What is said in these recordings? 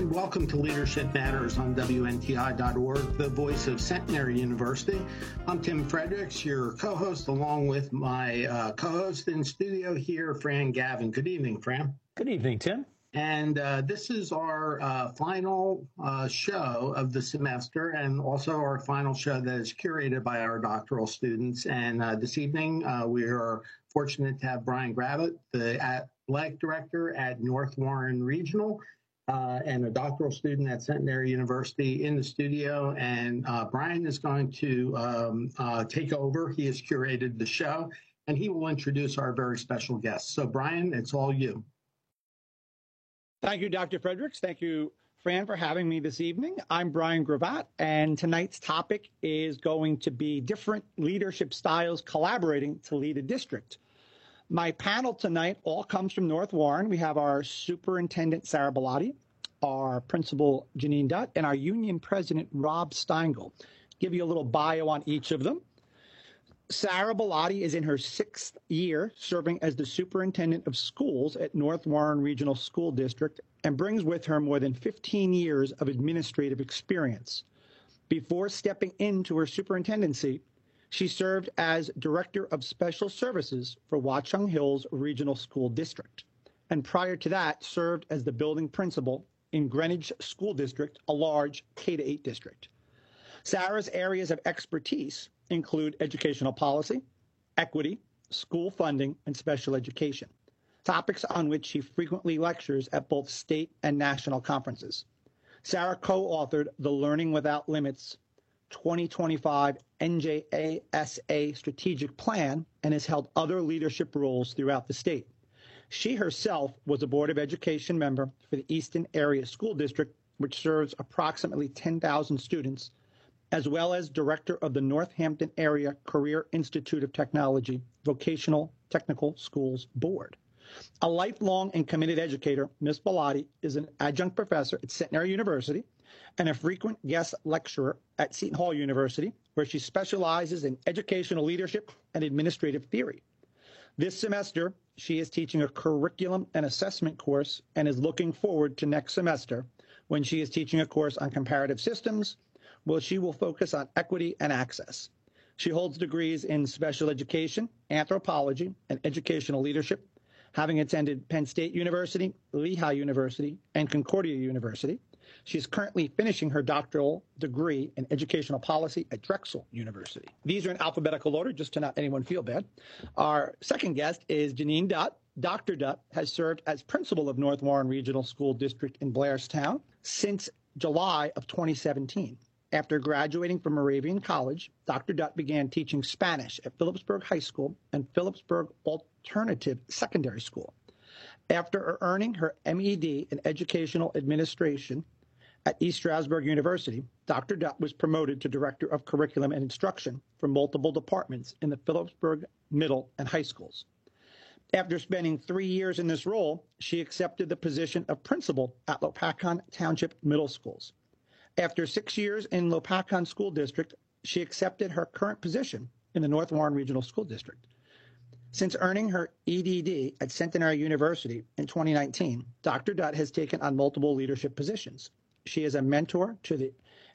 and welcome to Leadership Matters on WNTI.org, the voice of Centenary University. I'm Tim Frederiks, your co host, along with my uh, co host in studio here, Fran Gavin. Good evening, Fran. Good evening, Tim. And uh, this is our uh, final uh, show of the semester and also our final show that is curated by our doctoral students. And uh, this evening, uh, we are fortunate to have Brian Gravatt, the athletic director at North Warren Regional. Uh, and a doctoral student at Centenary University in the studio. And Brian is going to um, take over. He has curated the show and he will introduce our very special guest. So, Brian, it's all you. Thank you, Dr. Frederiks. Thank you, Fran, for having me this evening. I'm Brian Gravatt, and tonight's topic is going to be different leadership styles collaborating to lead a district. My panel tonight all comes from North Warren. We have our superintendent, Sarah Bilotti, our principal, Jeanene Dutt, and our union president, Rob Steingall. Give you a little bio on each of them. Sarah Bilotti is in her sixth year serving as the superintendent of schools at North Warren Regional School District and brings with her more than 15 years of administrative experience. Before stepping into her superintendency, she served as Director of Special Services for Watchung Hills Regional School District, and prior to that, served as the building principal in Greenwich School District, a large K 8 district. Sarah's areas of expertise include educational policy, equity, school funding, and special education, topics on which she frequently lectures at both state and national conferences. Sarah co authored the Learning Without Limits 2025 NJASA strategic plan and has held other leadership roles throughout the state. She herself was a Board of Education member for the Easton Area School District, which serves approximately 10,000 students as well as director of the Northampton Area Career Institute of Technology Vocational Technical Schools Board. A lifelong and committed educator, Ms. Bilotti is an adjunct professor at Centenary University and a frequent guest lecturer at Seton Hall University, where she specializes in educational leadership and administrative theory. This semester, she is teaching a curriculum and assessment course and is looking forward to next semester when she is teaching a course on comparative systems, where she will focus on equity and access. She holds degrees in special education, anthropology, and educational leadership, having attended Penn State University, Lehigh University, and Concordia University. She is currently finishing her doctoral degree in educational policy at Drexel University. These are in alphabetical order, just to not anyone feel bad. Our second guest is Jeanene Dutt. Dr. Dutt has served as principal of North Warren Regional School District in Blairstown since July of 2017. After graduating from Moravian College, Dr. Dutt began teaching Spanish at Phillipsburg High School and Phillipsburg Alternative Secondary School. After earning her MED in Educational Administration at East Stroudsburg University, Dr. Dutt was promoted to Director of Curriculum and Instruction for multiple departments in the Phillipsburg Middle and High Schools. After spending three years in this role, she accepted the position of principal at Lopatcong Township Middle Schools. After six years in Lopatcong School District, she accepted her current position in the North Warren Regional School District. Since earning her EDD at Centenary University in 2019, Dr. Dutt has taken on multiple leadership positions. She is a mentor to the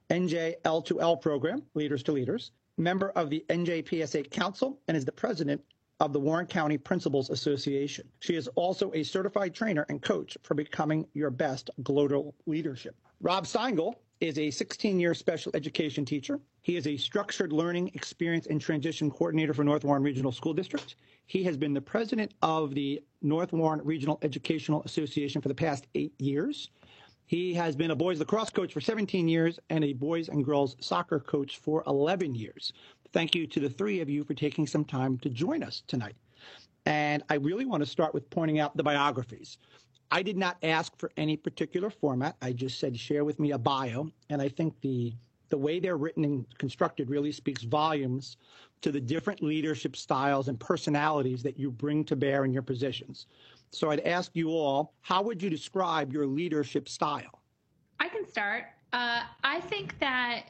NJL2L program, Leaders to Leaders, member of the NJPSA Council, and is the president of the Warren County Principals Association. She is also a certified trainer and coach for becoming your best global leadership. Rob Steingall is a 16 year special education teacher. He is a structured learning experience and transition coordinator for North Warren Regional School District. He has been the president of the North Warren Regional Educational Association for the past eight years. He has been a boys lacrosse coach for 17 years and a boys and girls soccer coach for 11 years. Thank you to the three of you for taking some time to join us tonight. And I really want to start with pointing out the biographies. I did not ask for any particular format. I just said share with me a bio, and I think the the way they're written and constructed really speaks volumes to the different leadership styles and personalities that you bring to bear in your positions. So I'd ask you all, how would you describe your leadership style? I can start. Uh, I think that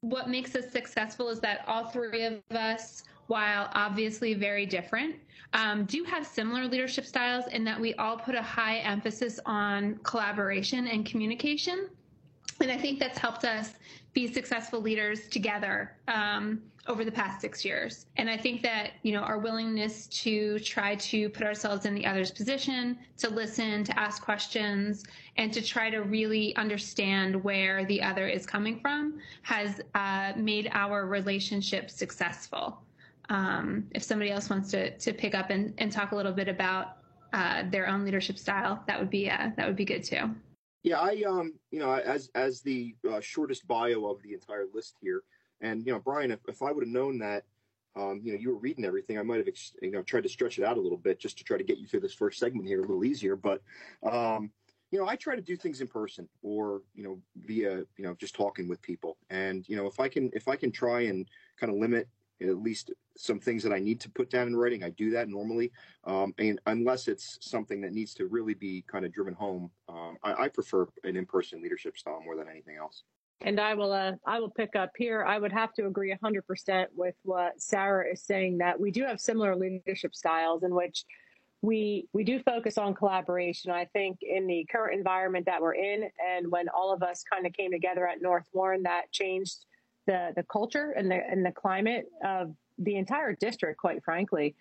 what makes us successful is that all three of us while obviously very different, um, do have similar leadership styles in that we all put a high emphasis on collaboration and communication. And I think that's helped us be successful leaders together um, over the past six years. And I think that, you know, our willingness to try to put ourselves in the other's position, to listen, to ask questions, and to try to really understand where the other is coming from has uh, made our relationship successful. Um, if somebody else wants to, to pick up and, and talk a little bit about uh, their own leadership style, that would be uh, that would be good too. Yeah, I um, you know, as as the uh, shortest bio of the entire list here, and you know, Brian, if, if I would have known that, um, you know, you were reading everything, I might have you know tried to stretch it out a little bit just to try to get you through this first segment here a little easier. But um, you know, I try to do things in person or you know via you know just talking with people, and you know, if I can if I can try and kind of limit at least some things that I need to put down in writing. I do that normally, um, and unless it's something that needs to really be kind of driven home, um, I, I, prefer an in-person leadership style more than anything else. And I will, uh, I will pick up here. I would have to agree 100% with what Sarah is saying that we do have similar leadership styles in which we we do focus on collaboration. I think in the current environment that we're in, and when all of us kind of came together at North Warren, that changed the the culture and the and the climate of the entire district, quite frankly.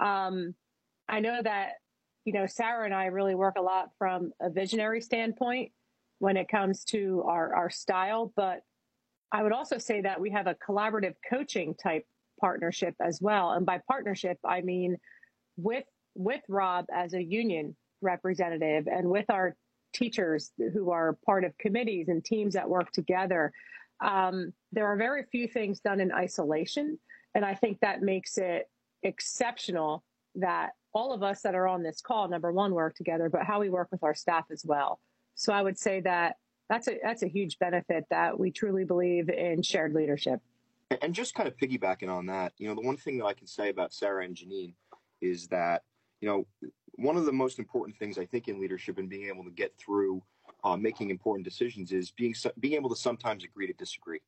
Um, I know that you know Sarah and I really work a lot from a visionary standpoint when it comes to our our style, but I would also say that we have a collaborative coaching type partnership as well. And by partnership, I mean with with Rob as a union representative and with our teachers who are part of committees and teams that work together um, there are very few things done in isolation. And I think that makes it exceptional that all of us that are on this call, number one, work together, but how we work with our staff as well. So I would say that that's a, that's a huge benefit that we truly believe in shared leadership. And just kind of piggybacking on that, you know, the one thing that I can say about Sarah and Jeanene is that, you know, one of the most important things I think in leadership and being able to get through uh, making important decisions is being being able to sometimes agree to disagree.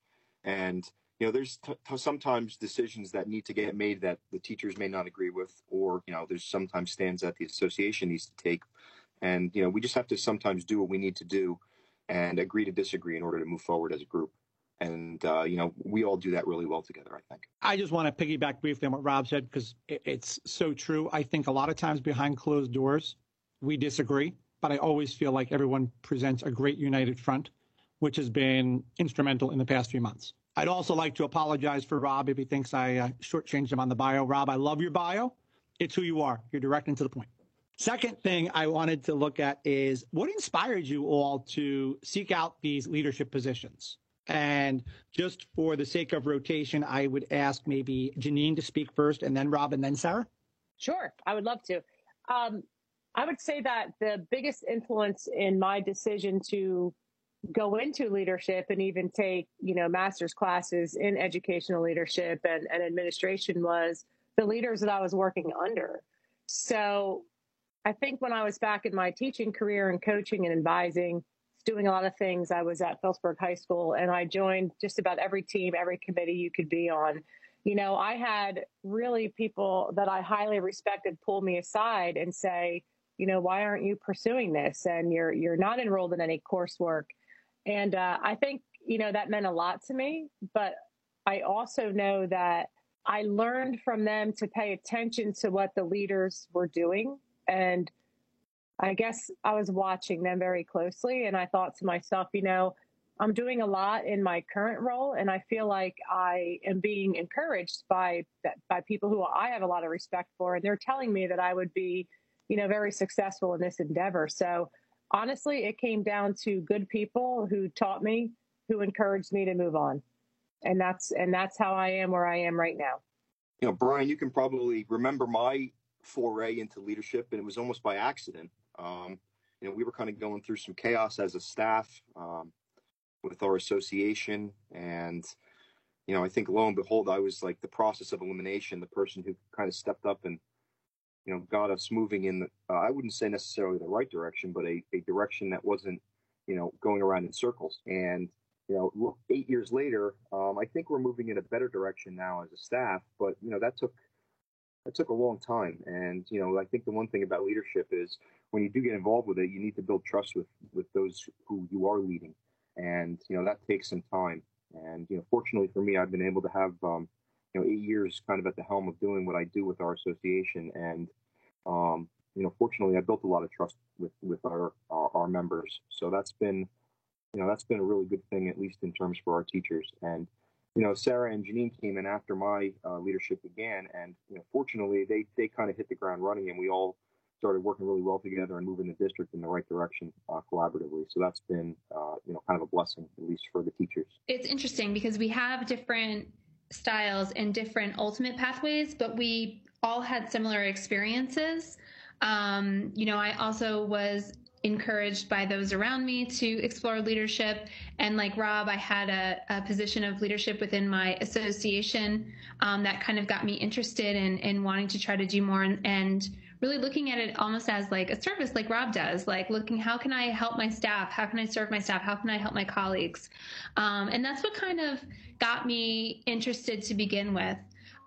And you know, there's sometimes decisions that need to get made that the teachers may not agree with, or you know, there's sometimes stands that the association needs to take, and you know, we just have to sometimes do what we need to do and agree to disagree in order to move forward as a group. And uh, you know, we all do that really well together. I think. I just want to piggyback briefly on what Rob said because it's so true. I think a lot of times behind closed doors, we disagree but I always feel like everyone presents a great united front, which has been instrumental in the past few months. I'd also like to apologize for Rob if he thinks I uh, shortchanged him on the bio. Rob, I love your bio. It's who you are. You're direct and to the point. Second thing I wanted to look at is what inspired you all to seek out these leadership positions? And just for the sake of rotation, I would ask maybe Jeanene to speak first and then Rob and then Sarah. Sure, I would love to. Um, I would say that the biggest influence in my decision to go into leadership and even take, you know, master's classes in educational leadership and, and administration was the leaders that I was working under. So I think when I was back in my teaching career and coaching and advising, doing a lot of things, I was at Phillipsburg High School and I joined just about every team, every committee you could be on. You know, I had really people that I highly respected pull me aside and say, you know, why aren't you pursuing this? And you're you're not enrolled in any coursework. And uh, I think you know that meant a lot to me. But I also know that I learned from them to pay attention to what the leaders were doing. And I guess I was watching them very closely. And I thought to myself, you know, I'm doing a lot in my current role, and I feel like I am being encouraged by by people who I have a lot of respect for, and they're telling me that I would be you know, very successful in this endeavor. So honestly, it came down to good people who taught me, who encouraged me to move on. And that's and that's how I am where I am right now. You know, Brian, you can probably remember my foray into leadership, and it was almost by accident. Um, you know, we were kind of going through some chaos as a staff um, with our association, and you know, I think lo and behold, I was like the process of elimination, the person who kind of stepped up and you know, got us moving in, the, uh, I wouldn't say necessarily the right direction, but a, a direction that wasn't, you know, going around in circles. And, you know, eight years later, um, I think we're moving in a better direction now as a staff. But you know, that took that took a long time. And you know, I think the one thing about leadership is when you do get involved with it, you need to build trust with with those who you are leading, and you know that takes some time. And you know, fortunately for me, I've been able to have um, you know eight years kind of at the helm of doing what I do with our association, and um, you know, fortunately, I built a lot of trust with with our, our, our members. So that's been you know that's been a really good thing at least in terms for our teachers. And you know sarah and Jeanene came in after my uh, leadership began. And you know fortunately they they kind of hit the ground running and we all started working really well together and moving the district in the right direction uh, collaboratively. So that's been uh, you know kind of a blessing at least for the teachers. It's interesting because we have different styles and different ultimate pathways but we all had similar experiences um, you know i also was encouraged by those around me to explore leadership. And like Rob, I had a, a position of leadership within my association um, that kind of got me interested in, in wanting to try to do more and, and really looking at it almost as like a service like Rob does, like looking how can I help my staff? How can I serve my staff? How can I help my colleagues? Um, and that's what kind of got me interested to begin with.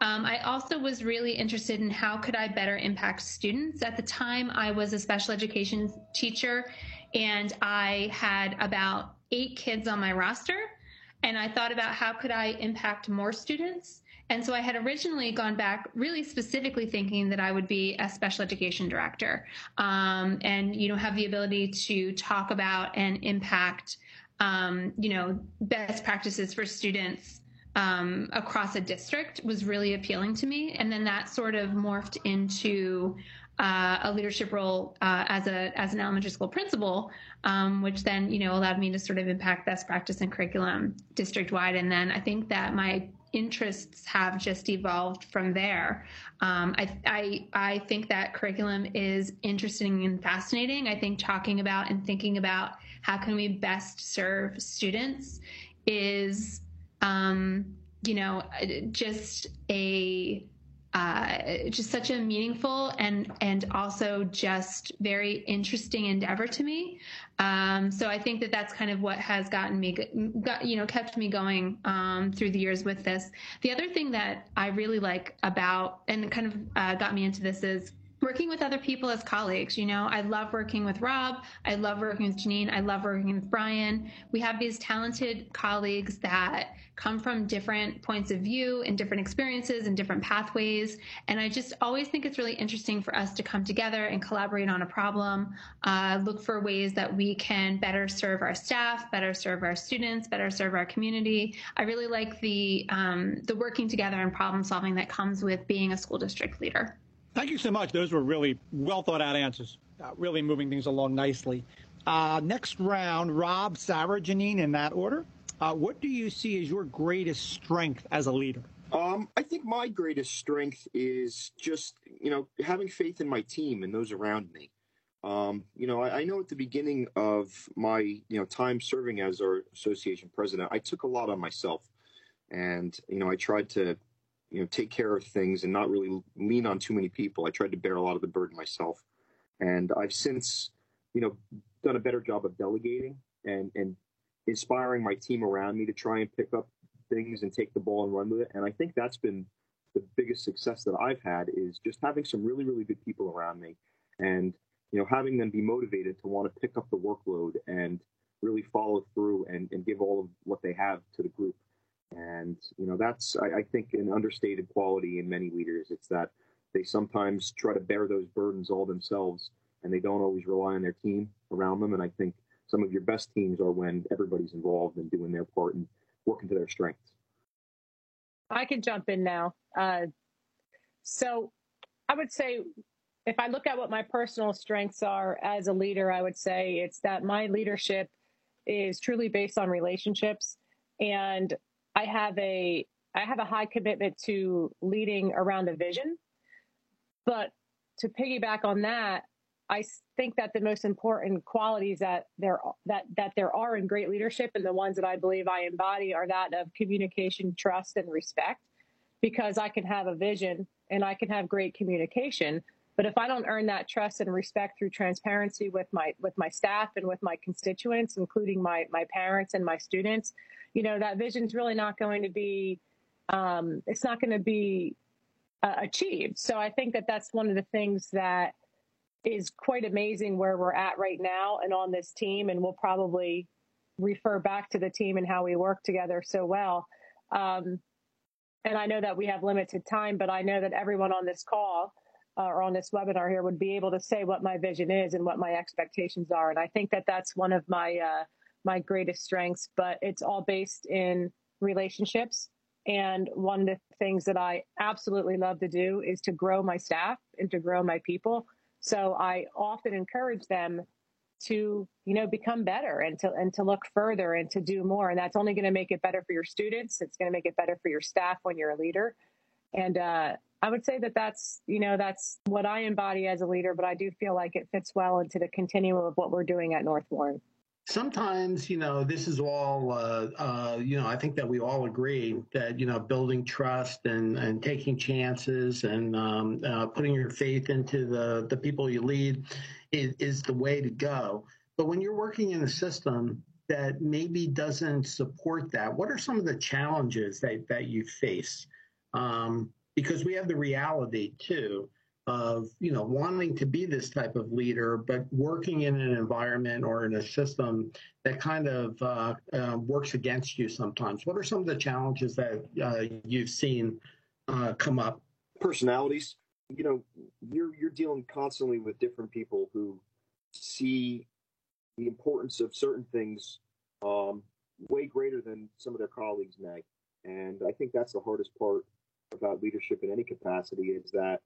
Um, I also was really interested in how could I better impact students. At the time, I was a special education teacher, and I had about eight kids on my roster. And I thought about how could I impact more students. And so I had originally gone back really specifically thinking that I would be a special education director um, and, you know, have the ability to talk about and impact, um, you know, best practices for students um, across a district was really appealing to me. And then that sort of morphed into uh, a leadership role uh, as a as an elementary school principal, um, which then you know allowed me to sort of impact best practice and curriculum district wide. And then I think that my interests have just evolved from there. Um, I, I, I think that curriculum is interesting and fascinating. I think talking about and thinking about how can we best serve students is um, you know, just a uh, just such a meaningful and and also just very interesting endeavor to me. Um, so I think that that's kind of what has gotten me, got, you know, kept me going um, through the years with this. The other thing that I really like about and kind of uh, got me into this is working with other people as colleagues. You know, I love working with Rob. I love working with Jeanene. I love working with Brian. We have these talented colleagues that come from different points of view and different experiences and different pathways. And I just always think it's really interesting for us to come together and collaborate on a problem, uh, look for ways that we can better serve our staff, better serve our students, better serve our community. I really like the um, the working together and problem solving that comes with being a school district leader. Thank you so much. Those were really well thought out answers, uh, really moving things along nicely. Uh, next round, Rob, Sarah, Jeanene, in that order. Uh, what do you see as your greatest strength as a leader? Um, I think my greatest strength is just, you know, having faith in my team and those around me. Um, you know, I, I, know at the beginning of my, you know, time serving as our association president, I took a lot on myself. And, you know, I tried to you know take care of things and not really lean on too many people. I tried to bear a lot of the burden myself, and I've since you know done a better job of delegating and and inspiring my team around me to try and pick up things and take the ball and run with it. And I think that's been the biggest success that I've had is just having some really really good people around me and you know having them be motivated to want to pick up the workload and really follow through and, and give all of what they have to the group and, you know, that's, I, I think, an understated quality in many leaders. It's that they sometimes try to bear those burdens all themselves and they don't always rely on their team around them. And I think some of your best teams are when everybody's involved and doing their part and working to their strengths. I can jump in now. Uh, so I would say if I look at what my personal strengths are as a leader, I would say it's that my leadership is truly based on relationships. And I have a I have a high commitment to leading around a vision. But to piggyback on that, I think that the most important qualities that there that that there are in great leadership and the ones that I believe I embody are that of communication, trust, and respect. Because I can have a vision and I can have great communication, But if I don't earn that trust and respect through transparency with my with my staff and with my constituents, including my my parents and my students, you know that vision's really not going to be um, it's not going to be uh, achieved. So I think that that's one of the things that is quite amazing where we're at right now and on this team, and we'll probably refer back to the team and how we work together so well. Um, and I know that we have limited time, but I know that everyone on this call uh, or on this webinar here would be able to say what my vision is and what my expectations are. And I think that that's one of my uh, my greatest strengths. But it's all based in relationships. And one of the things that I absolutely love to do is to grow my staff and to grow my people. So I often encourage them to you know become better and to and to look further and to do more and that's only going to make it better for your students it's going to make it better for your staff when you're a leader and uh, i would say that that's you know that's what i embody as a leader but i do feel like it fits well into the continuum of what we're doing at north warren sometimes you know this is all uh, uh, you know i think that we all agree that you know building trust and and taking chances and um, uh, putting your faith into the the people you lead is, is the way to go. But when you're working in a system that maybe doesn't support that what are some of the challenges that that you face? Um, because we have the reality too of you know wanting to be this type of leader, but working in an environment or in a system that kind of uh, uh, works against you sometimes. What are some of the challenges that uh, you've seen uh, come up? Personalities. You know, you're you're dealing constantly with different people who see the importance of certain things um, way greater than some of their colleagues may, and I think that's the hardest part about leadership in any capacity is that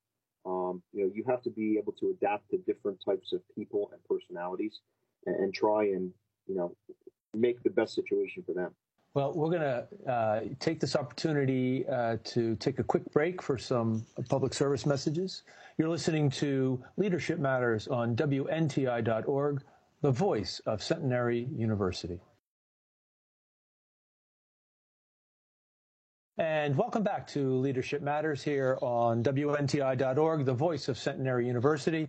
um, you know, you have to be able to adapt to different types of people and personalities, and, and try and you know make the best situation for them. Well, we're going to uh, take this opportunity uh, to take a quick break for some public service messages. You're listening to Leadership Matters on WNTI.org, the voice of Centenary University. And welcome back to Leadership Matters here on WNTI.org, the voice of Centenary University.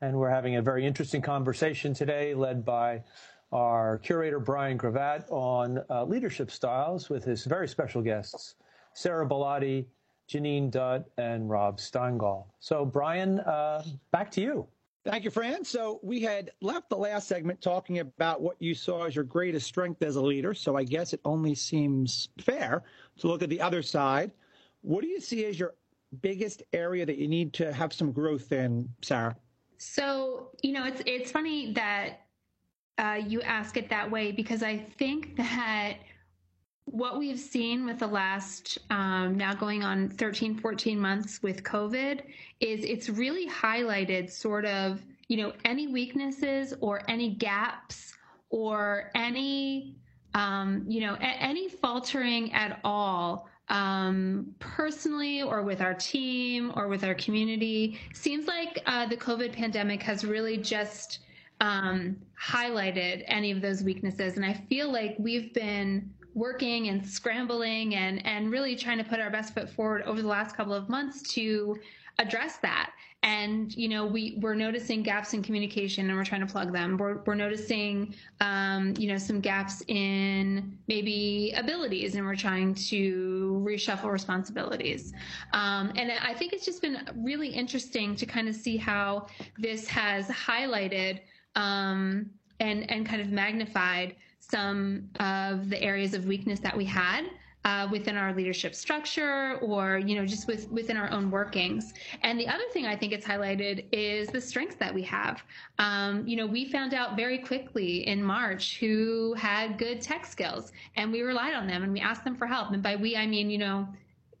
And we're having a very interesting conversation today, led by our curator, Brian Gravatt, on uh, leadership styles with his very special guests, Sarah Bilotti, Jeanene Dutt, and Rob Steingall. So, Brian, uh, back to you. Thank you, Fran. So we had left the last segment talking about what you saw as your greatest strength as a leader. So I guess it only seems fair to look at the other side. What do you see as your biggest area that you need to have some growth in, Sarah? So you know, it's it's funny that uh, you ask it that way because I think that what we've seen with the last um, now going on 13 14 months with covid is it's really highlighted sort of you know any weaknesses or any gaps or any um, you know a- any faltering at all um, personally or with our team or with our community. Seems like uh, the covid pandemic has really just um, highlighted any of those weaknesses. And i feel like we've been working and scrambling and and really trying to put our best foot forward over the last couple of months to address that. And you know we we're noticing gaps in communication and we're trying to plug them. We're, we're noticing um, you know some gaps in maybe abilities and we're trying to reshuffle responsibilities. Um, and i think it's just been really interesting to kind of see how this has highlighted um, and and kind of magnified some of the areas of weakness that we had uh, within our leadership structure or you know just with, within our own workings. And the other thing i think it's highlighted is the strengths that we have. Um, you know we found out very quickly in march who had good tech skills and we relied on them and we asked them for help. And by we i mean you know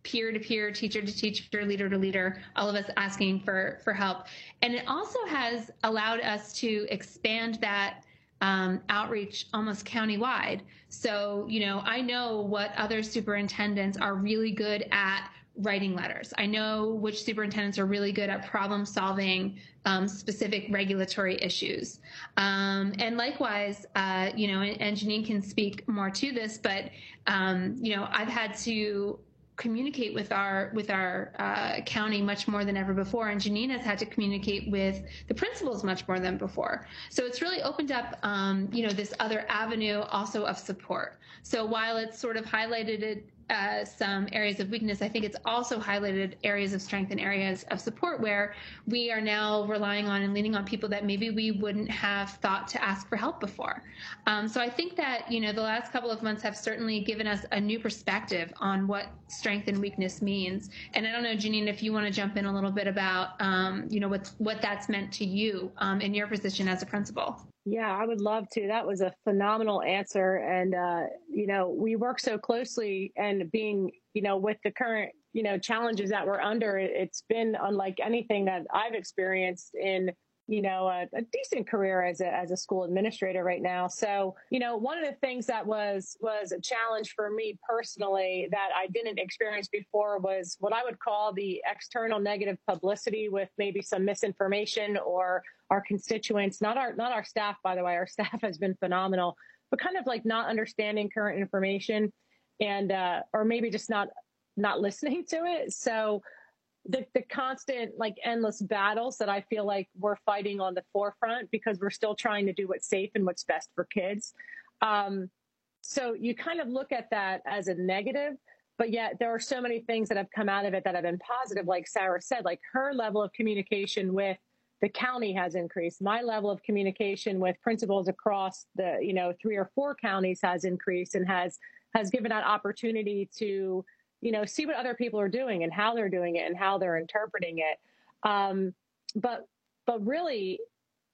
peer to peer, teacher to teacher, leader to leader, all of us asking for for help. And it also has allowed us to expand that um, outreach almost countywide. So, you know, I know what other superintendents are really good at writing letters. I know which superintendents are really good at problem solving um, specific regulatory issues. Um, and likewise, uh, you know, and, and, Jeanene can speak more to this, but, um, you know, I've had to communicate with our with our uh, county much more than ever before, and Jeanene has had to communicate with the principals much more than before. So it's really opened up, um, you know, this other avenue also of support. So while it's sort of highlighted it uh, some areas of weakness, I think it's also highlighted areas of strength and areas of support where we are now relying on and leaning on people that maybe we wouldn't have thought to ask for help before. Um, so I think that, you know, the last couple of months have certainly given us a new perspective on what strength and weakness means. And I don't know, Jeanene, if you want to jump in a little bit about, um, you know, what, what that's meant to you um, in your position as a principal. Yeah, I would love to. That was a phenomenal answer. And, uh, you know, we work so closely and being, you know, with the current, you know, challenges that we're under, it's been unlike anything that I've experienced in, you know, a, a, decent career as a, as a school administrator right now. So, you know, one of the things that was, was a challenge for me personally that I didn't experience before was what I would call the external negative publicity with maybe some misinformation or our constituents, not our not our staff, by the way. Our staff has been phenomenal, but kind of like not understanding current information and uh, or maybe just not not listening to it. So the the constant like endless battles that I feel like we're fighting on the forefront because we're still trying to do what's safe and what's best for kids. Um, so you kind of look at that as a negative, but yet there are so many things that have come out of it that have been positive. Like Sarah said, like her level of communication with the county has increased. My level of communication with principals across the, you know, three or four counties has increased and has has given that opportunity to, you know, see what other people are doing and how they're doing it and how they're interpreting it. Um, but but really,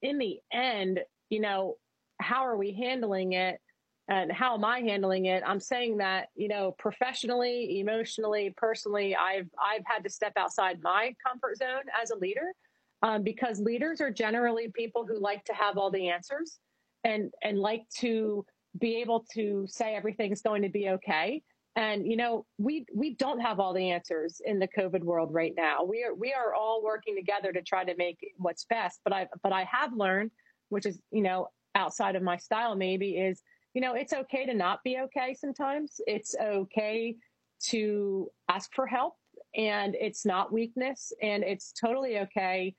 in the end, you know, how are we handling it? And how am I handling it? I'm saying that, you know, professionally, emotionally, personally, I've I've had to step outside my comfort zone as a leader um, because leaders are generally people who like to have all the answers and and like to be able to say everything's going to be okay. And you know, we we don't have all the answers in the COVID world right now. We are we are all working together to try to make what's best. But I but I have learned, which is you know outside of my style maybe is you know it's okay to not be okay sometimes. It's okay to ask for help and it's not weakness and it's totally okay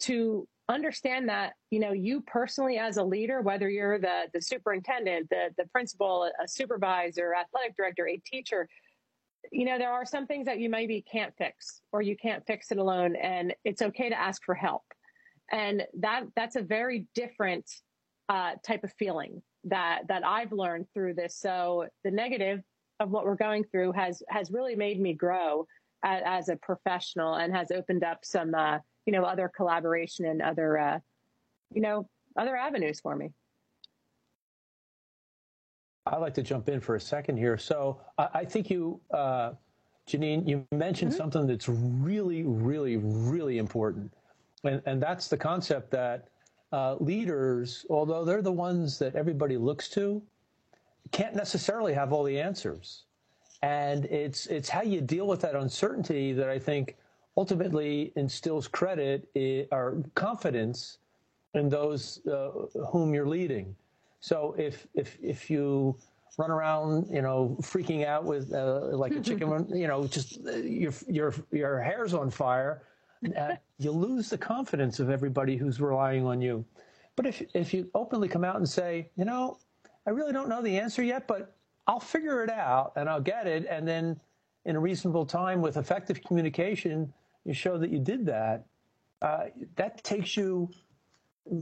to understand that you know you personally as a leader whether you're the the superintendent the the principal a supervisor athletic director a teacher you know there are some things that you maybe can't fix or you can't fix it alone and it's okay to ask for help. And that that's a very different uh, type of feeling that that I've learned through this. So the negative of what we're going through has has really made me grow as, as a professional and has opened up some uh, you know, other collaboration and other, uh, you know, other avenues for me. I'd like to jump in for a second here. So I, I think you, uh, Jeanene, you mentioned mm-hmm. something that's really, really, really important. And, and that's the concept that uh, leaders, although they're the ones that everybody looks to, can't necessarily have all the answers. And it's, it's how you deal with that uncertainty that I think ultimately instills credit or confidence in those uh, whom you're leading. So if if if you run around, you know, freaking out with uh, like a chicken, you know, just uh, your your your hair's on fire, uh, you lose the confidence of everybody who's relying on you. But if if you openly come out and say, you know, I really don't know the answer yet, but I'll figure it out and I'll get it, and then in a reasonable time with effective communication, you show that you did that, uh, that takes you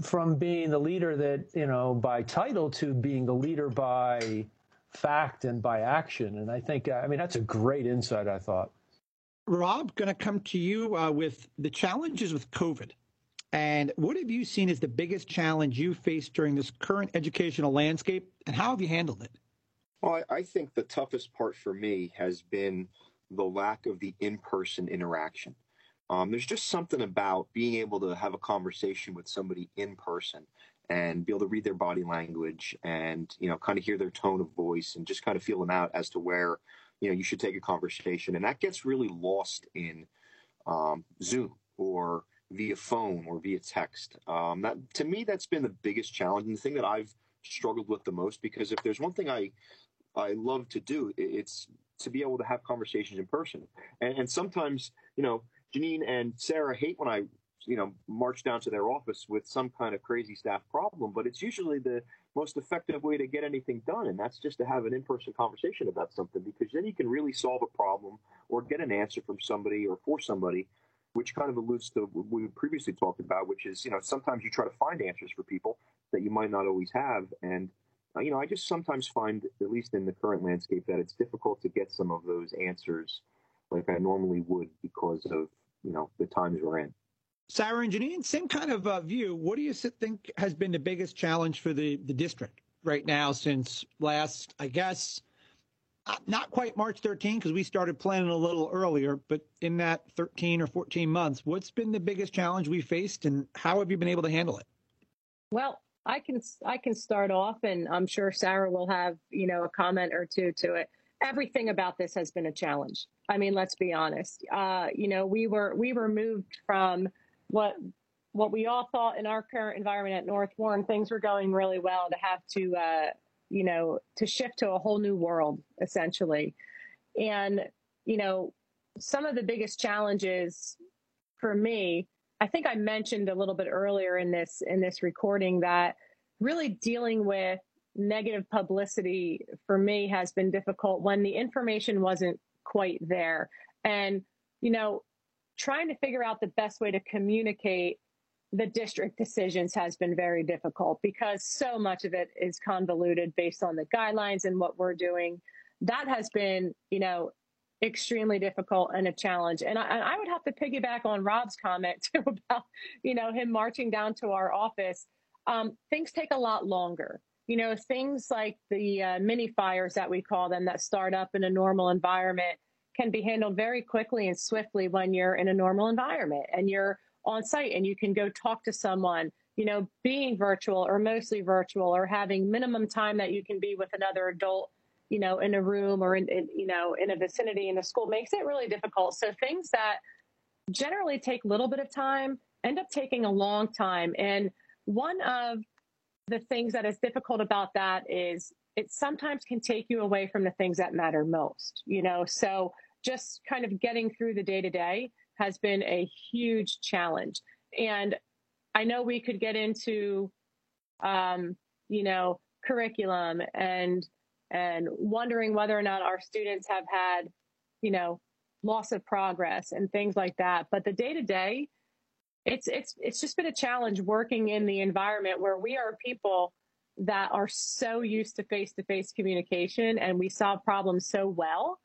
from being the leader that, you know, by title to being the leader by fact and by action. And I think, I mean, that's a great insight, I thought. Rob, going to come to you uh, with the challenges with COVID. And what have you seen as the biggest challenge you faced during this current educational landscape, and how have you handled it? Well, I think the toughest part for me has been the lack of the in person interaction. Um, there's just something about being able to have a conversation with somebody in person and be able to read their body language and you know kind of hear their tone of voice and just kind of feel them out as to where you know you should take a conversation and that gets really lost in um, zoom or via phone or via text um, that to me that's been the biggest challenge and the thing that i've struggled with the most because if there's one thing i i love to do it's to be able to have conversations in person. And, and sometimes, you know, Jeanene and Sarah hate when I, you know, march down to their office with some kind of crazy staff problem, but it's usually the most effective way to get anything done. And that's just to have an in person conversation about something because then you can really solve a problem or get an answer from somebody or for somebody, which kind of alludes to what we previously talked about, which is, you know, sometimes you try to find answers for people that you might not always have. And, uh, you know, I just sometimes find, at least in the current landscape, that it's difficult to get some of those answers like I normally would because of, you know, the times we're in. Sarah and Jeanene, same kind of uh, view. What do you think has been the biggest challenge for the, the district right now since last, I guess, uh, not quite March 13, because we started planning a little earlier, but in that 13 or 14 months, what's been the biggest challenge we faced and how have you been able to handle it? Well, I can I can start off, and I'm sure Sarah will have you know a comment or two to it. Everything about this has been a challenge. I mean, let's be honest. Uh, you know, we were we were moved from what what we all thought in our current environment at North Warren, things were going really well. To have to uh, you know to shift to a whole new world essentially, and you know some of the biggest challenges for me I think I mentioned a little bit earlier in this in this recording that really dealing with negative publicity for me has been difficult when the information wasn't quite there. And you know, trying to figure out the best way to communicate the district decisions has been very difficult because so much of it is convoluted based on the guidelines and what we're doing. That has been, you know, extremely difficult and a challenge. And I, I, would have to piggyback on Rob's comment too about, you know, him marching down to our office. Um, things take a lot longer. You know, things like the uh, mini fires that we call them that start up in a normal environment can be handled very quickly and swiftly when you're in a normal environment and you're on site and you can go talk to someone you know being virtual or mostly virtual or having minimum time that you can be with another adult you know, in a room or in, in, you know, in a vicinity in a school makes it really difficult. So things that generally take a little bit of time end up taking a long time. And one of the things that is difficult about that is it sometimes can take you away from the things that matter most, you know? So just kind of getting through the day to day has been a huge challenge. And I know we could get into, um, you know, curriculum and and wondering whether or not our students have had, you know, loss of progress and things like that. But the day to day, it's it's it's just been a challenge working in the environment where we are people that are so used to face to face communication and we solve problems so well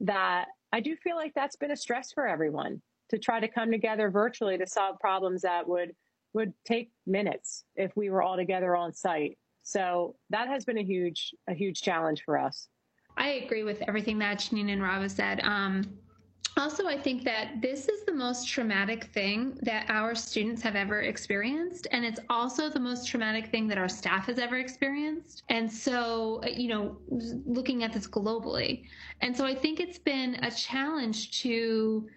that I do feel like that's been a stress for everyone to try to come together virtually to solve problems that would would take minutes if we were all together on site. So that has been a huge, a huge challenge for us. I agree with everything that Jeanene and Rob said. Um, also, I think that this is the most traumatic thing that our students have ever experienced. And it's also the most traumatic thing that our staff has ever experienced. And so, you know, looking at this globally. And so I think it's been a challenge to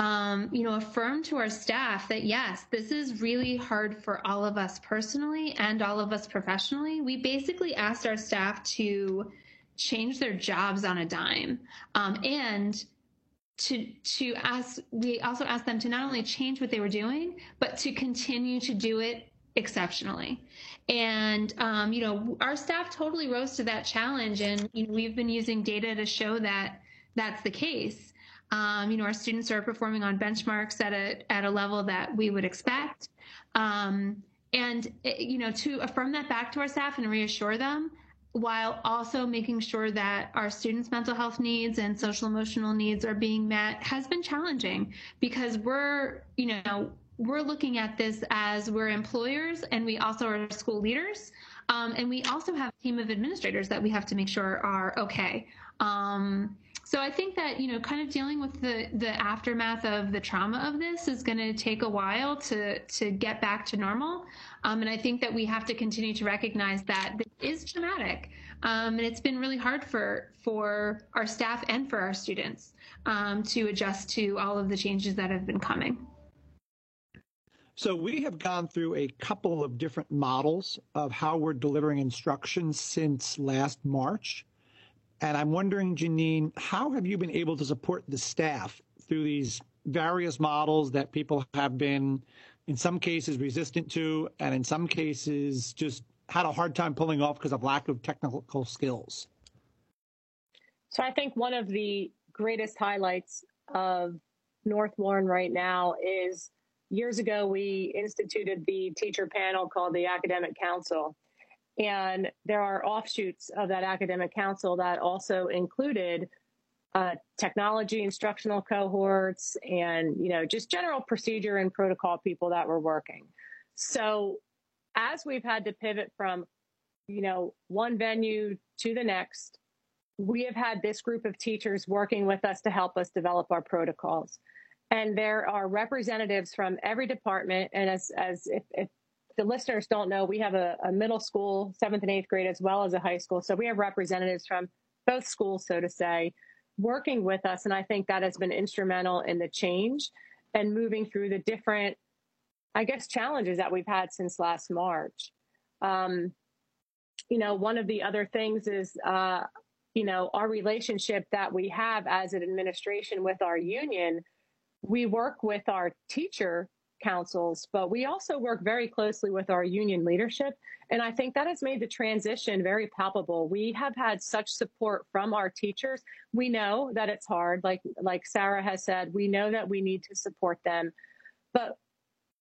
um, you know, affirm to our staff that yes, this is really hard for all of us personally and all of us professionally. We basically asked our staff to change their jobs on a dime um, and to to ask we also asked them to not only change what they were doing but to continue to do it exceptionally and um, you know our staff totally rose to that challenge and you know, we've been using data to show that that's the case um, you know, our students are performing on benchmarks at a at a level that we would expect. Um, and eh, you know, to affirm that back to our staff and reassure them, while also making sure that our students' mental health needs and social emotional needs are being met, has been challenging because we're, you know, we're looking at this as we're employers and we also are school leaders. Um, and we also have a team of administrators that we have to make sure are okay. Um, so I think that, you know, kind of dealing with the, the aftermath of the trauma of this is going to take a while to, to get back to normal. Um, and I think that we have to continue to recognize that this is traumatic. Um, and it's been really hard for, for our staff and for our students um, to adjust to all of the changes that have been coming. So we have gone through a couple of different models of how we're delivering instruction since last March. And I'm wondering, Jeanene, how have you been able to support the staff through these various models that people have been, in some cases, resistant to, and in some cases, just had a hard time pulling off because of lack of technical skills? So I think one of the greatest highlights of North Warren right now is years ago we instituted the teacher panel called the Academic Council. And there are offshoots of that academic council that also included uh, technology instructional cohorts and you know just general procedure and protocol people that were working. So as we've had to pivot from you know one venue to the next, we have had this group of teachers working with us to help us develop our protocols. And there are representatives from every department. And as, as if, if the listeners don't know, we have a, a, middle school, seventh and eighth grade, as well as a high school. So we have representatives from both schools, so to say, working with us. And I think that has been instrumental in the change and moving through the different, I guess, challenges that we've had since last March. Um, you know, one of the other things is, uh, you know, our relationship that we have as an administration with our union we work with our teacher councils, but we also work very closely with our union leadership. And I think that has made the transition very palpable. We have had such support from our teachers. We know that it's hard, like, like Sarah has said, we know that we need to support them. But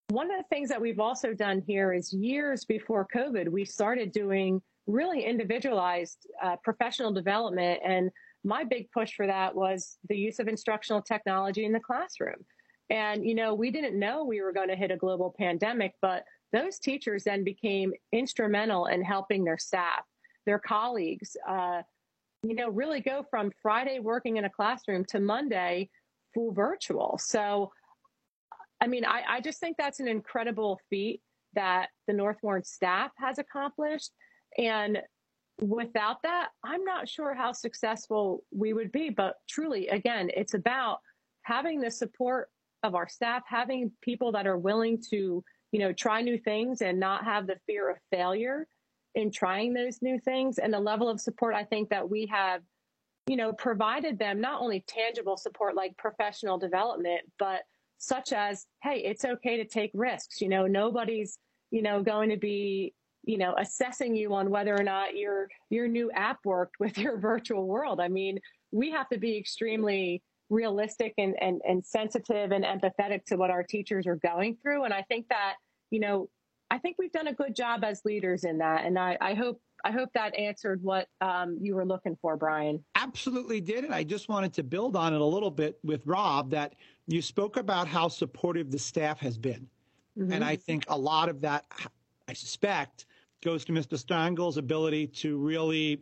one of the things that we've also done here is years before COVID, we started doing really individualized uh, professional development and my big push for that was the use of instructional technology in the classroom. And, you know, we didn't know we were going to hit a global pandemic, but those teachers then became instrumental in helping their staff, their colleagues, uh, you know, really go from Friday working in a classroom to Monday full virtual. So, I mean, I, I just think that's an incredible feat that the North Warren staff has accomplished. And without that, I'm not sure how successful we would be. But truly, again, it's about having the support of our staff, having people that are willing to, you know, try new things and not have the fear of failure in trying those new things and the level of support I think that we have, you know, provided them not only tangible support like professional development, but such as, hey, it's okay to take risks. You know, nobody's, you know, going to be you know, assessing you on whether or not your your new app worked with your virtual world. I mean, we have to be extremely realistic and, and, and sensitive and empathetic to what our teachers are going through. And I think that, you know, I think we've done a good job as leaders in that. And I, I hope I hope that answered what um, you were looking for, Brian. Absolutely did. And I just wanted to build on it a little bit with Rob that you spoke about how supportive the staff has been. Mm-hmm. And I think a lot of that, I suspect, goes to Mr. Steingall's ability to really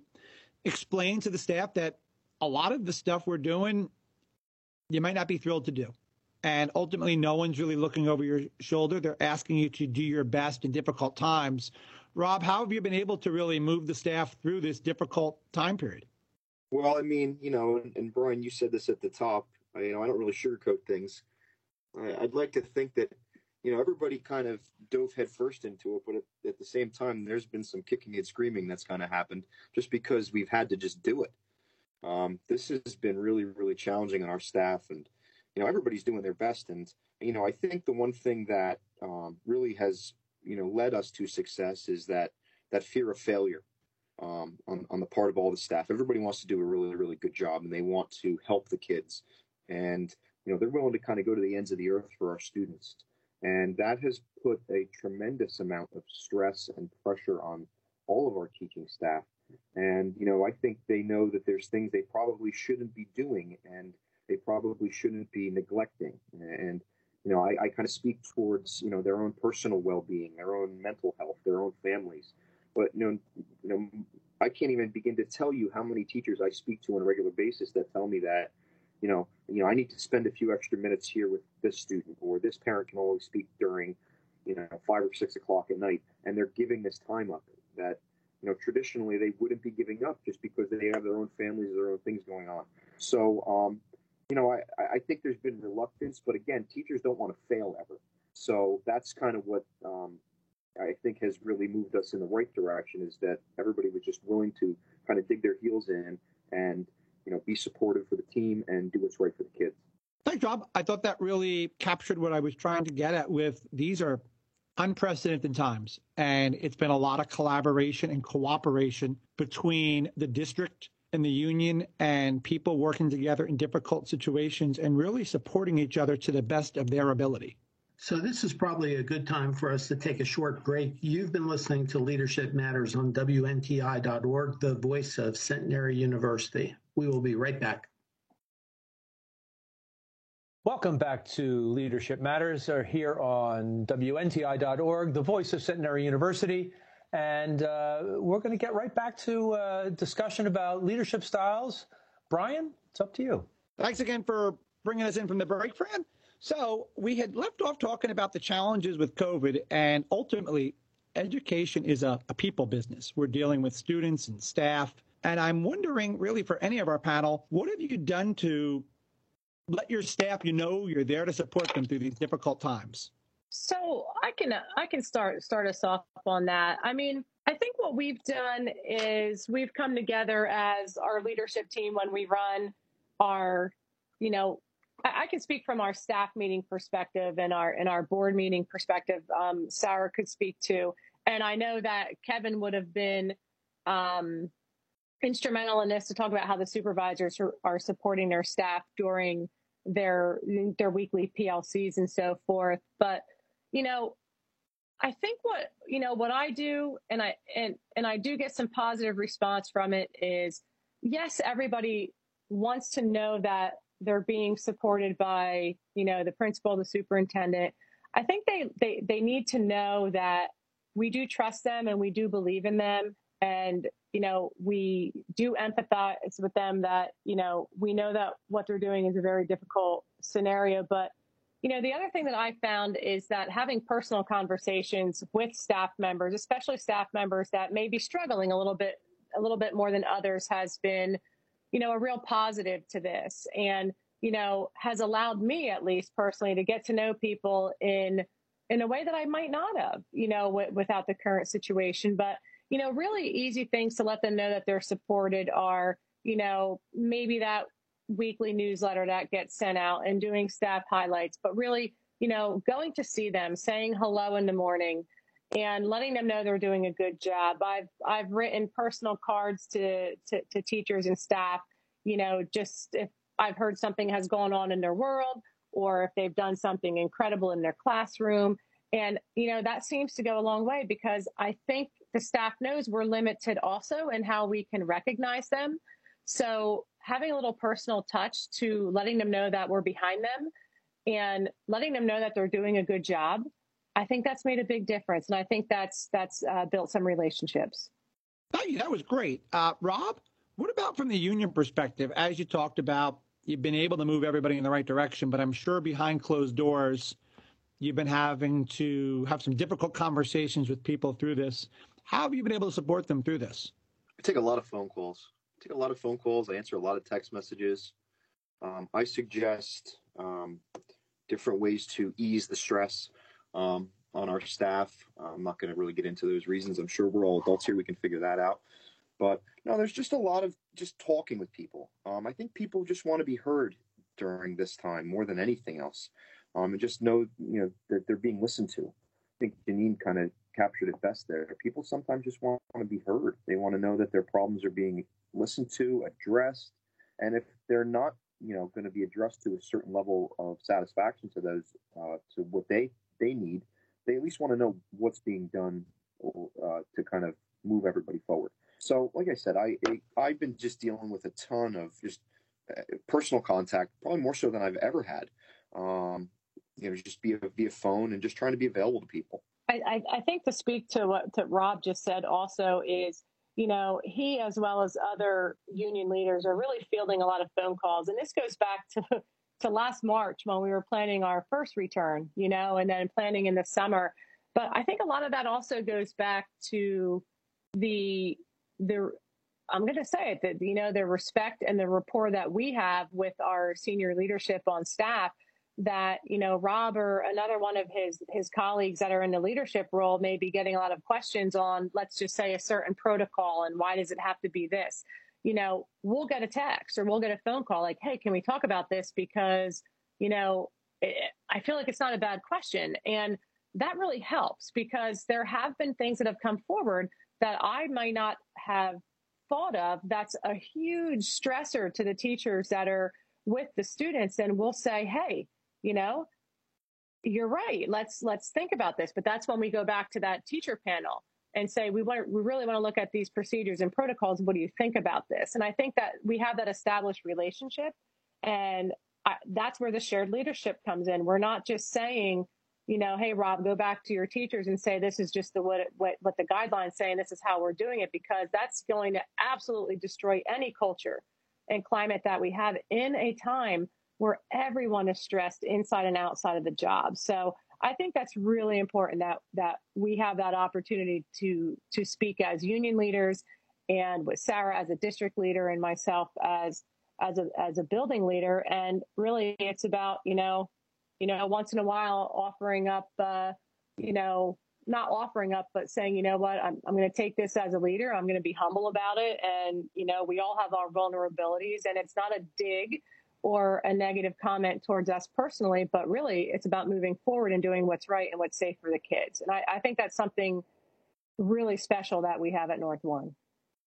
explain to the staff that a lot of the stuff we're doing, you might not be thrilled to do. And ultimately, no one's really looking over your shoulder. They're asking you to do your best in difficult times. Rob, how have you been able to really move the staff through this difficult time period? Well, I mean, you know, and, and Brian, you said this at the top. I, you know, I don't really sugarcoat things. I, I'd like to think that you know, everybody kind of dove headfirst into it, but at, at, the same time, there's been some kicking and screaming that's kind of happened just because we've had to just do it. Um, this has been really, really challenging on our staff, and you know, everybody's doing their best. And you know, I think the one thing that um, really has you know led us to success is that that fear of failure um, on on the part of all the staff. Everybody wants to do a really, really good job, and they want to help the kids, and you know, they're willing to kind of go to the ends of the earth for our students. And that has put a tremendous amount of stress and pressure on all of our teaching staff. And, you know, I think they know that there's things they probably shouldn't be doing and they probably shouldn't be neglecting. And, you know, I, I kind of speak towards, you know, their own personal well being, their own mental health, their own families. But, you know, you know, I can't even begin to tell you how many teachers I speak to on a regular basis that tell me that, you know, you know, I need to spend a few extra minutes here with this student, or this parent can only speak during, you know, five or six o'clock at night, and they're giving this time up that, you know, traditionally they wouldn't be giving up just because they have their own families, their own things going on. So, um, you know, I, I think there's been reluctance, but again, teachers don't want to fail ever. So that's kind of what um, I think has really moved us in the right direction is that everybody was just willing to kind of dig their heels in and you know be supportive for the team and do what's right for the kids. Thanks, Rob. I thought that really captured what I was trying to get at with these are unprecedented times. And it's been a lot of collaboration and cooperation between the district and the union and people working together in difficult situations and really supporting each other to the best of their ability. So, this is probably a good time for us to take a short break. You've been listening to Leadership Matters on WNTI.org, the voice of Centenary University. We will be right back. Welcome back to Leadership Matters are here on WNTI.org, the voice of Centenary University. And uh, we're going to get right back to uh, discussion about leadership styles. Brian, it's up to you. Thanks again for bringing us in from the break, Fran. So we had left off talking about the challenges with COVID, and ultimately, education is a, a people business. We're dealing with students and staff. And I'm wondering, really, for any of our panel, what have you done to let your staff you know you're there to support them through these difficult times. So i can i can start start us off on that. I mean i think what we've done is we've come together as our leadership team when we run our you know I, I can speak from our staff meeting perspective and our and our board meeting perspective um, sarah could speak to. And i know that kevin would have been um, instrumental in this to talk about how the supervisors are, supporting their staff during their their weekly PLCs and so forth. But you know, I think what you know what I do, and I and and I do get some positive response from it. Is yes, everybody wants to know that they're being supported by you know the principal, the superintendent. I think they they they need to know that we do trust them and we do believe in them and you know we do empathize with them that you know we know that what they're doing is a very difficult scenario. But you know the other thing that i found is that having personal conversations with staff members especially staff members that may be struggling a little bit a little bit more than others has been you know a real positive to this. And you know has allowed me at least personally to get to know people in in a way that i might not have you know w- without the current situation. But you know, really easy things to let them know that they're supported are, you know, maybe that weekly newsletter that gets sent out and doing staff highlights, but really, you know, going to see them, saying hello in the morning and letting them know they're doing a good job. I've I've written personal cards to to, to teachers and staff, you know, just if I've heard something has gone on in their world or if they've done something incredible in their classroom. And, you know, that seems to go a long way because I think the staff knows we're limited also in how we can recognize them. So having a little personal touch to letting them know that we're behind them and letting them know that they're doing a good job, I think that's made a big difference. And I think that's that's uh, built some relationships. Thank you. That was great. Uh, Rob, what about from the union perspective? As you talked about, you've been able to move everybody in the right direction, but I'm sure behind closed doors, you've been having to have some difficult conversations with people through this. How have you been able to support them through this? I take a lot of phone calls. I take a lot of phone calls. I answer a lot of text messages. Um, I suggest um, different ways to ease the stress um, on our staff. I'm not going to really get into those reasons. I'm sure we're all adults here. We can figure that out. But no, there's just a lot of just talking with people. Um, I think people just want to be heard during this time more than anything else, um, and just know you know that they're being listened to. I think Jeanene kind of captured it best there. People sometimes just want to be heard. They want to know that their problems are being listened to, addressed, and if they're not, you know, going to be addressed to a certain level of satisfaction to those uh, to what they they need, they at least want to know what's being done uh, to kind of move everybody forward. So, like I said, I, I I've been just dealing with a ton of just uh, personal contact, probably more so than I've ever had. Um, you know, just be via via phone and just trying to be available to people. I, I think to speak to what to Rob just said also is, you know, he as well as other union leaders are really fielding a lot of phone calls, and this goes back to to last March when we were planning our first return, you know, and then planning in the summer. But I think a lot of that also goes back to the the I'm going to say it that you know the respect and the rapport that we have with our senior leadership on staff that you know Rob or another one of his his colleagues that are in the leadership role may be getting a lot of questions on let's just say a certain protocol and why does it have to be this you know, we'll get a text or we'll get a phone call like, hey, can we talk about this? Because, you know, it, I feel like it's not a bad question. And that really helps because there have been things that have come forward that I might not have thought of. That's a huge stressor to the teachers that are with the students. And we'll say, hey, you know, you're right. Let's let's think about this. But that's when we go back to that teacher panel and say we want we really want to look at these procedures and protocols. What do you think about this? And I think that we have that established relationship, and I, that's where the shared leadership comes in. We're not just saying, you know, hey Rob, go back to your teachers and say this is just the what what, what the guidelines say, and this is how we're doing it, because that's going to absolutely destroy any culture and climate that we have in a time where everyone is stressed inside and outside of the job. So I think that's really important that that we have that opportunity to to speak as union leaders and with Sarah as a district leader and myself as as a as a building leader. And really it's about you know you know once in a while offering up uh, you know not offering up but saying you know what? I'm, I'm going to take this as a leader. I'm going to be humble about it. And you know we all have our vulnerabilities and it's not a dig or a negative comment towards us personally, but really it's about moving forward and doing what's right and what's safe for the kids. And I, I think that's something really special that we have at North Warren.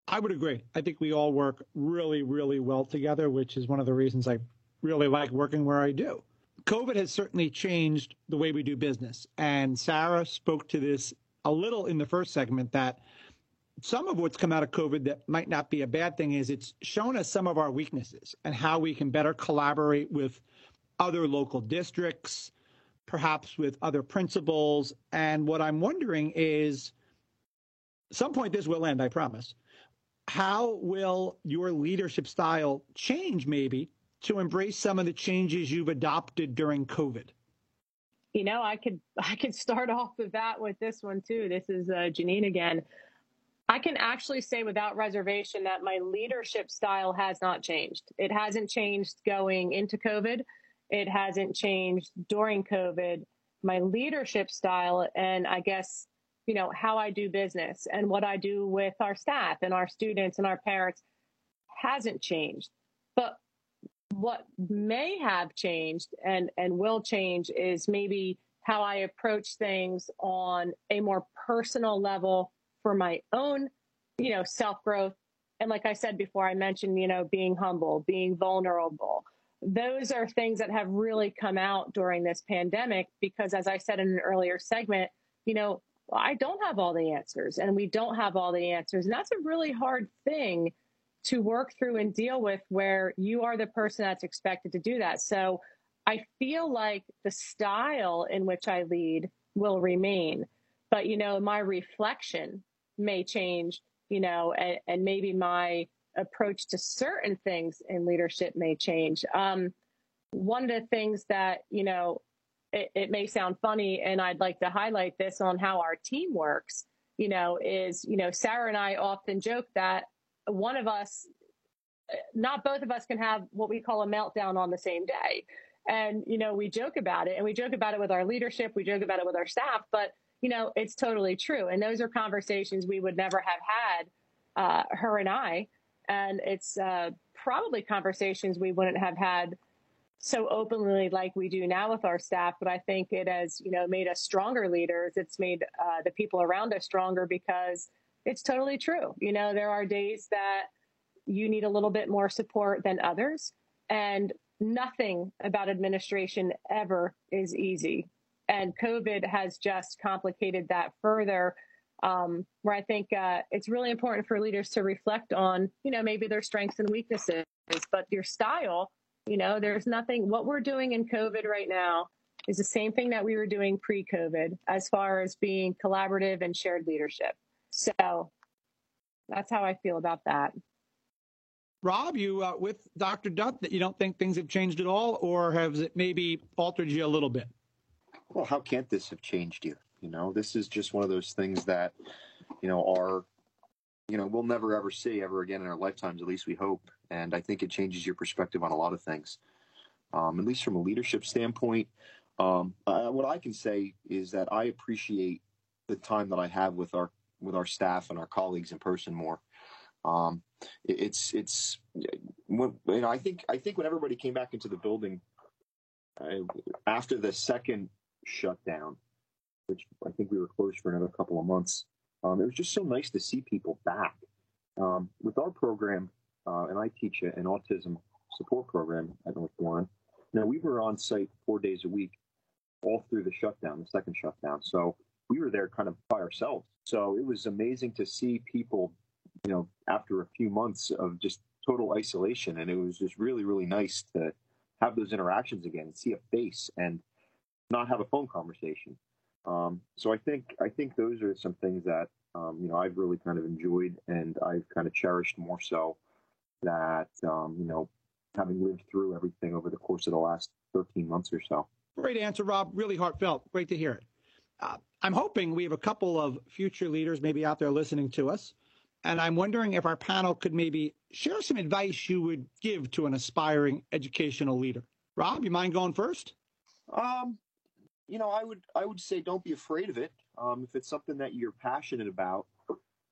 I would agree. I think we all work really, really well together, which is one of the reasons I really like working where I do. COVID has certainly changed the way we do business. And Sarah spoke to this a little in the first segment that some of what's come out of COVID that might not be a bad thing is it's shown us some of our weaknesses and how we can better collaborate with other local districts, perhaps with other principals. And what I'm wondering is, some point this will end, I promise. How will your leadership style change maybe to embrace some of the changes you've adopted during COVID? You know, I could I could start off with that with this one too. This is uh, Jeanene again. I can actually say without reservation that my leadership style has not changed. It hasn't changed going into COVID. It hasn't changed during COVID. My leadership style and I guess, you know, how I do business and what I do with our staff and our students and our parents hasn't changed. But what may have changed and, and will change is maybe how I approach things on a more personal level for my own, you know, self growth. And like I said before, I mentioned, you know, being humble, being vulnerable. Those are things that have really come out during this pandemic because, as I said in an earlier segment, you know, I don't have all the answers and we don't have all the answers. And that's a really hard thing to work through and deal with where you are the person that's expected to do that. So I feel like the style in which I lead will remain. But, you know, my reflection may change, you know, and, and maybe my approach to certain things in leadership may change. Um, one of the things that, you know, it, it, may sound funny, and I'd like to highlight this on how our team works, you know, is, you know, Sarah and I often joke that one of us, not both of us can have what we call a meltdown on the same day. And, you know, we joke about it and we joke about it with our leadership, we joke about it with our staff, but you know, it's totally true. And those are conversations we would never have had, uh, her and I. And it's uh, probably conversations we wouldn't have had so openly like we do now with our staff. But I think it has, you know, made us stronger leaders. It's made uh, the people around us stronger because it's totally true. You know, there are days that you need a little bit more support than others. And nothing about administration ever is easy and COVID has just complicated that further. Um, where I think uh, it's really important for leaders to reflect on, you know, maybe their strengths and weaknesses, but your style, you know, there's nothing, what we're doing in COVID right now is the same thing that we were doing pre COVID as far as being collaborative and shared leadership. So that's how I feel about that. Rob, you uh, with Dr. Dutt that you don't think things have changed at all, or has it maybe altered you a little bit? Well, how can't this have changed you? You know, this is just one of those things that, you know, are, you know, we'll never ever see ever again in our lifetimes. At least we hope. And I think it changes your perspective on a lot of things. Um, at least from a leadership standpoint, um, uh, what I can say is that I appreciate the time that I have with our with our staff and our colleagues in person more. Um, it, it's it's when, you know I think I think when everybody came back into the building uh, after the second shutdown, which I think we were closed for another couple of months, um, it was just so nice to see people back. Um, with our program, uh, and I teach an autism support program at North Warren. Now we were on site four days a week, all through the shutdown, the second shutdown. So we were there kind of by ourselves. So it was amazing to see people, you know, after a few months of just total isolation, and it was just really, really nice to have those interactions again, and see a face, and not have a phone conversation. Um, so I think I think those are some things that um, you know I've really kind of enjoyed and I've kind of cherished more so that um, you know having lived through everything over the course of the last 13 months or so. Great answer, Rob. Really heartfelt. Great to hear it. Uh, I'm hoping we have a couple of future leaders maybe out there listening to us. And I'm wondering if our panel could maybe share some advice you would give to an aspiring educational leader. Rob, you mind going first? Um, you know, I would I would say don't be afraid of it. Um, if it's something that you're passionate about,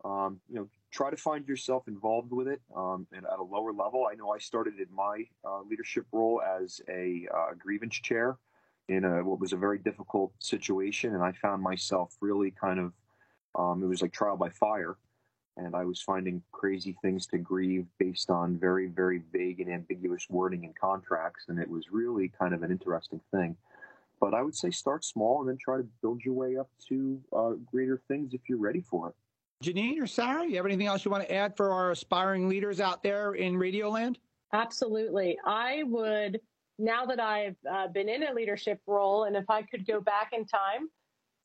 um, you know, try to find yourself involved with it um, and at a lower level. I know I started in my uh, leadership role as a uh, grievance chair in a, what was a very difficult situation, and I found myself really kind of um, it was like trial by fire, and I was finding crazy things to grieve based on very very vague and ambiguous wording in contracts, and it was really kind of an interesting thing. But I would say start small and then try to build your way up to uh, greater things if you're ready for it. Jeanene or Sarah, you have anything else you want to add for our aspiring leaders out there in Radioland? Absolutely. I would, now that I've uh, been in a leadership role, and if I could go back in time,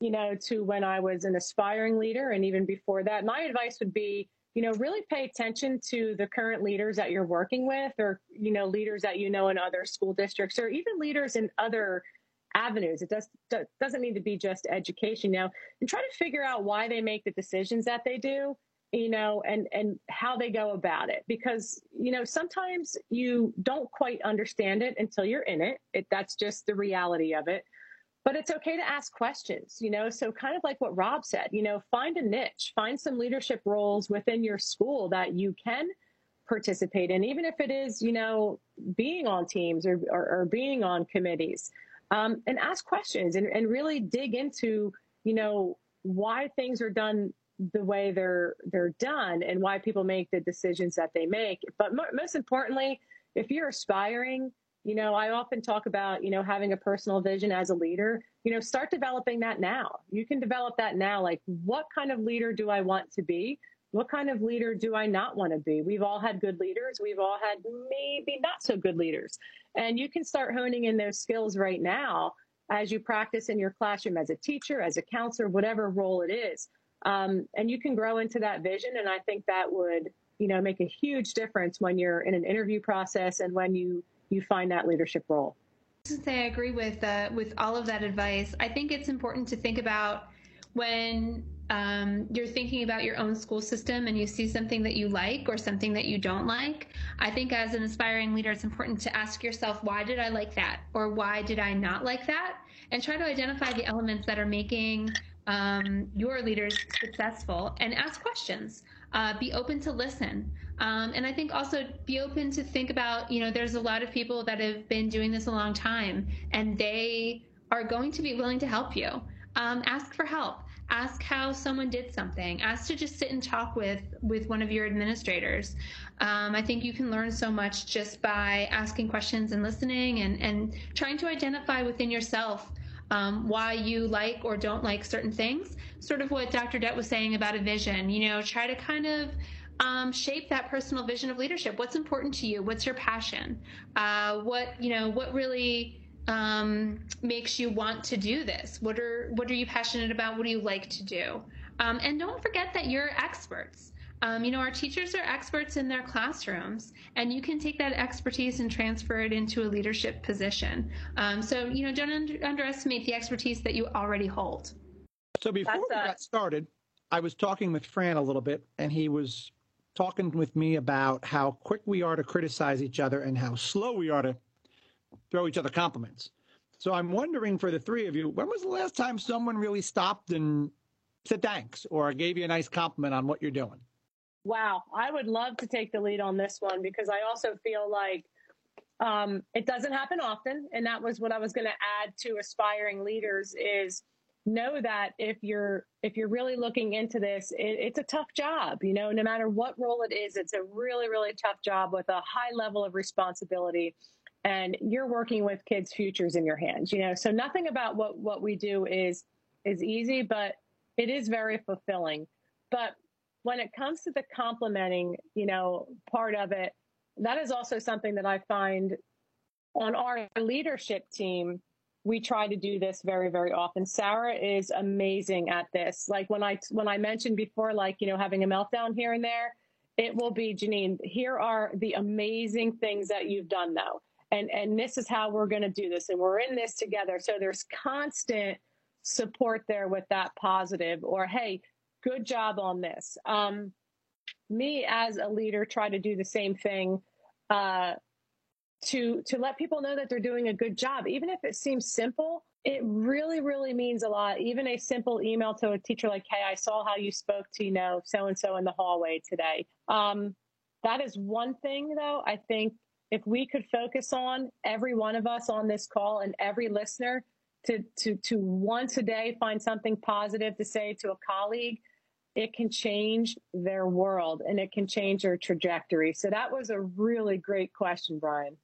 you know, to when I was an aspiring leader and even before that, my advice would be, you know, really pay attention to the current leaders that you're working with or, you know, leaders that you know in other school districts or even leaders in other avenues. It does doesn't need to be just education now, and try to figure out why they make the decisions that they do, you know, and and how they go about it. Because you know sometimes you don't quite understand it until you're in it. it that's just the reality of it. But it's okay to ask questions, you know. So kind of like what Rob said, you know, find a niche, find some leadership roles within your school that you can participate in, even if it is, you know, being on teams or, or, or being on committees um, and ask questions and, and really dig into, you know, why things are done the way they're they're done and why people make the decisions that they make. But mo- most importantly, if you're aspiring, you know, I often talk about, you know, having a personal vision as a leader, you know, start developing that now. You can develop that now. Like, what kind of leader do I want to be? What kind of leader do I not want to be? We've all had good leaders. We've all had maybe not so good leaders. And you can start honing in those skills right now as you practice in your classroom as a teacher, as a counselor, whatever role it is. Um, and you can grow into that vision. And I think that would, you know, make a huge difference when you're in an interview process and when you you find that leadership role. I agree with uh, with all of that advice. I think it's important to think about when um, you're thinking about your own school system and you see something that you like or something that you don't like, I think as an aspiring leader, it's important to ask yourself, why did I like that? Or why did I not like that? And try to identify the elements that are making um, your leaders successful and ask questions. Uh, be open to listen. Um, and I think also be open to think about, you know, there's a lot of people that have been doing this a long time and they are going to be willing to help you. Um, ask for help ask how someone did something. Ask to just sit and talk with with one of your administrators. Um, i think you can learn so much just by asking questions and listening and and trying to identify within yourself um, why you like or don't like certain things. Sort of what dr Dutt was saying about a vision you know try to kind of um, shape that personal vision of leadership. What's important to you? What's your passion? Uh, what you know what really um, makes you want to do this? What are what are you passionate about? What do you like to do? Um, and don't forget that you're experts. Um, you know, our teachers are experts in their classrooms, and you can take that expertise and transfer it into a leadership position. Um, so, you know, don't under- underestimate the expertise that you already hold. So, before That's we a- got started, I was talking with Fran a little bit, and he was talking with me about how quick we are to criticize each other and how slow we are to throw each other compliments. So I'm wondering for the three of you, when was the last time someone really stopped and said thanks or gave you a nice compliment on what you're doing? Wow, I would love to take the lead on this one because I also feel like um, it doesn't happen often, and that was what I was going to add to aspiring leaders is know that if you're if you're really looking into this, it, it's a tough job. You know, no matter what role it is, it's a really really tough job with a high level of responsibility, and you're working with kids' futures in your hands. You know, so nothing about what what we do is is easy, but it is very fulfilling. But when it comes to the complimenting, you know, part of it, that is also something that I find on our leadership team. We try to do this very, very often. Sarah is amazing at this. Like when I when I mentioned before, like you know, having a meltdown here and there, it will be Jeanene. Here are the amazing things that you've done, though, and and this is how we're going to do this, and we're in this together. So there's constant support there with that positive, or hey, good job on this. Um, me as a leader try to do the same thing uh, to to let people know that they're doing a good job, even if it seems simple. It really, really means a lot. Even a simple email to a teacher like, "Hey, I saw how you spoke to you know so and so in the hallway today." Um, that is one thing, though. I think if we could focus on every one of us on this call and every listener to to to once a day find something positive to say to a colleague it can change their world and it can change their trajectory. So that was a really great question, Brian.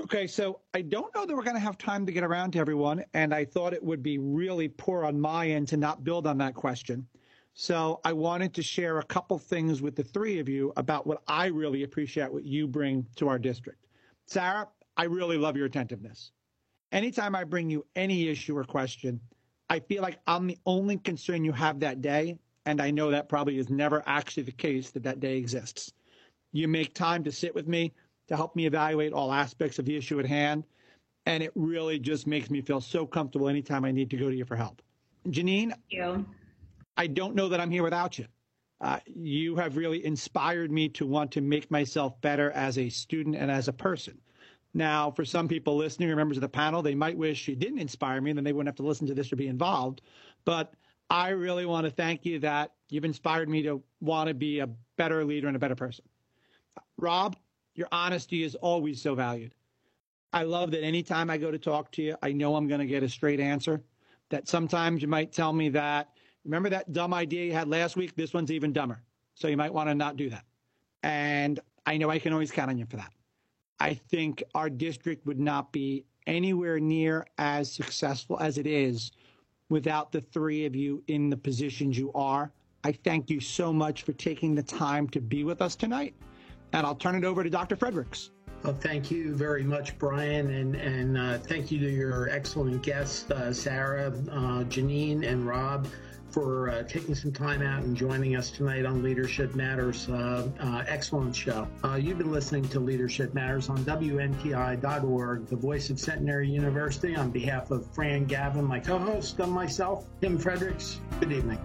Okay, so I don't know that we're going to have time to get around to everyone, and I thought it would be really poor on my end to not build on that question. So I wanted to share a couple things with the three of you about what I really appreciate what you bring to our district. Sarah, I really love your attentiveness. Anytime I bring you any issue or question, I feel like I'm the only concern you have that day, and I know that probably is never actually the case that that day exists. You make time to sit with me to help me evaluate all aspects of the issue at hand. And it really just makes me feel so comfortable anytime I need to go to you for help. Jeanene, you. I don't know that I'm here without you. Uh, you have really inspired me to want to make myself better as a student and as a person. Now, for some people listening or members of the panel, they might wish you didn't inspire me, and then they wouldn't have to listen to this or be involved. But I really want to thank you that you've inspired me to want to be a better leader and a better person. Rob, your honesty is always so valued. I love that anytime I go to talk to you, I know I'm going to get a straight answer. That sometimes you might tell me that, remember that dumb idea you had last week? This one's even dumber. So you might want to not do that. And I know I can always count on you for that. I think our district would not be anywhere near as successful as it is without the three of you in the positions you are. I thank you so much for taking the time to be with us tonight. And I'll turn it over to Dr. Frederiks. Well, thank you very much, Brian, and and uh, thank you to your excellent guests, uh, Sarah, uh, Jeanene, and Rob for uh, taking some time out and joining us tonight on Leadership Matters. Uh, uh, excellent show. Uh, you've been listening to Leadership Matters on WNTI.org, the voice of Centenary University. On behalf of Fran Gavin, my co host, and myself, Tim Frederiks, good evening.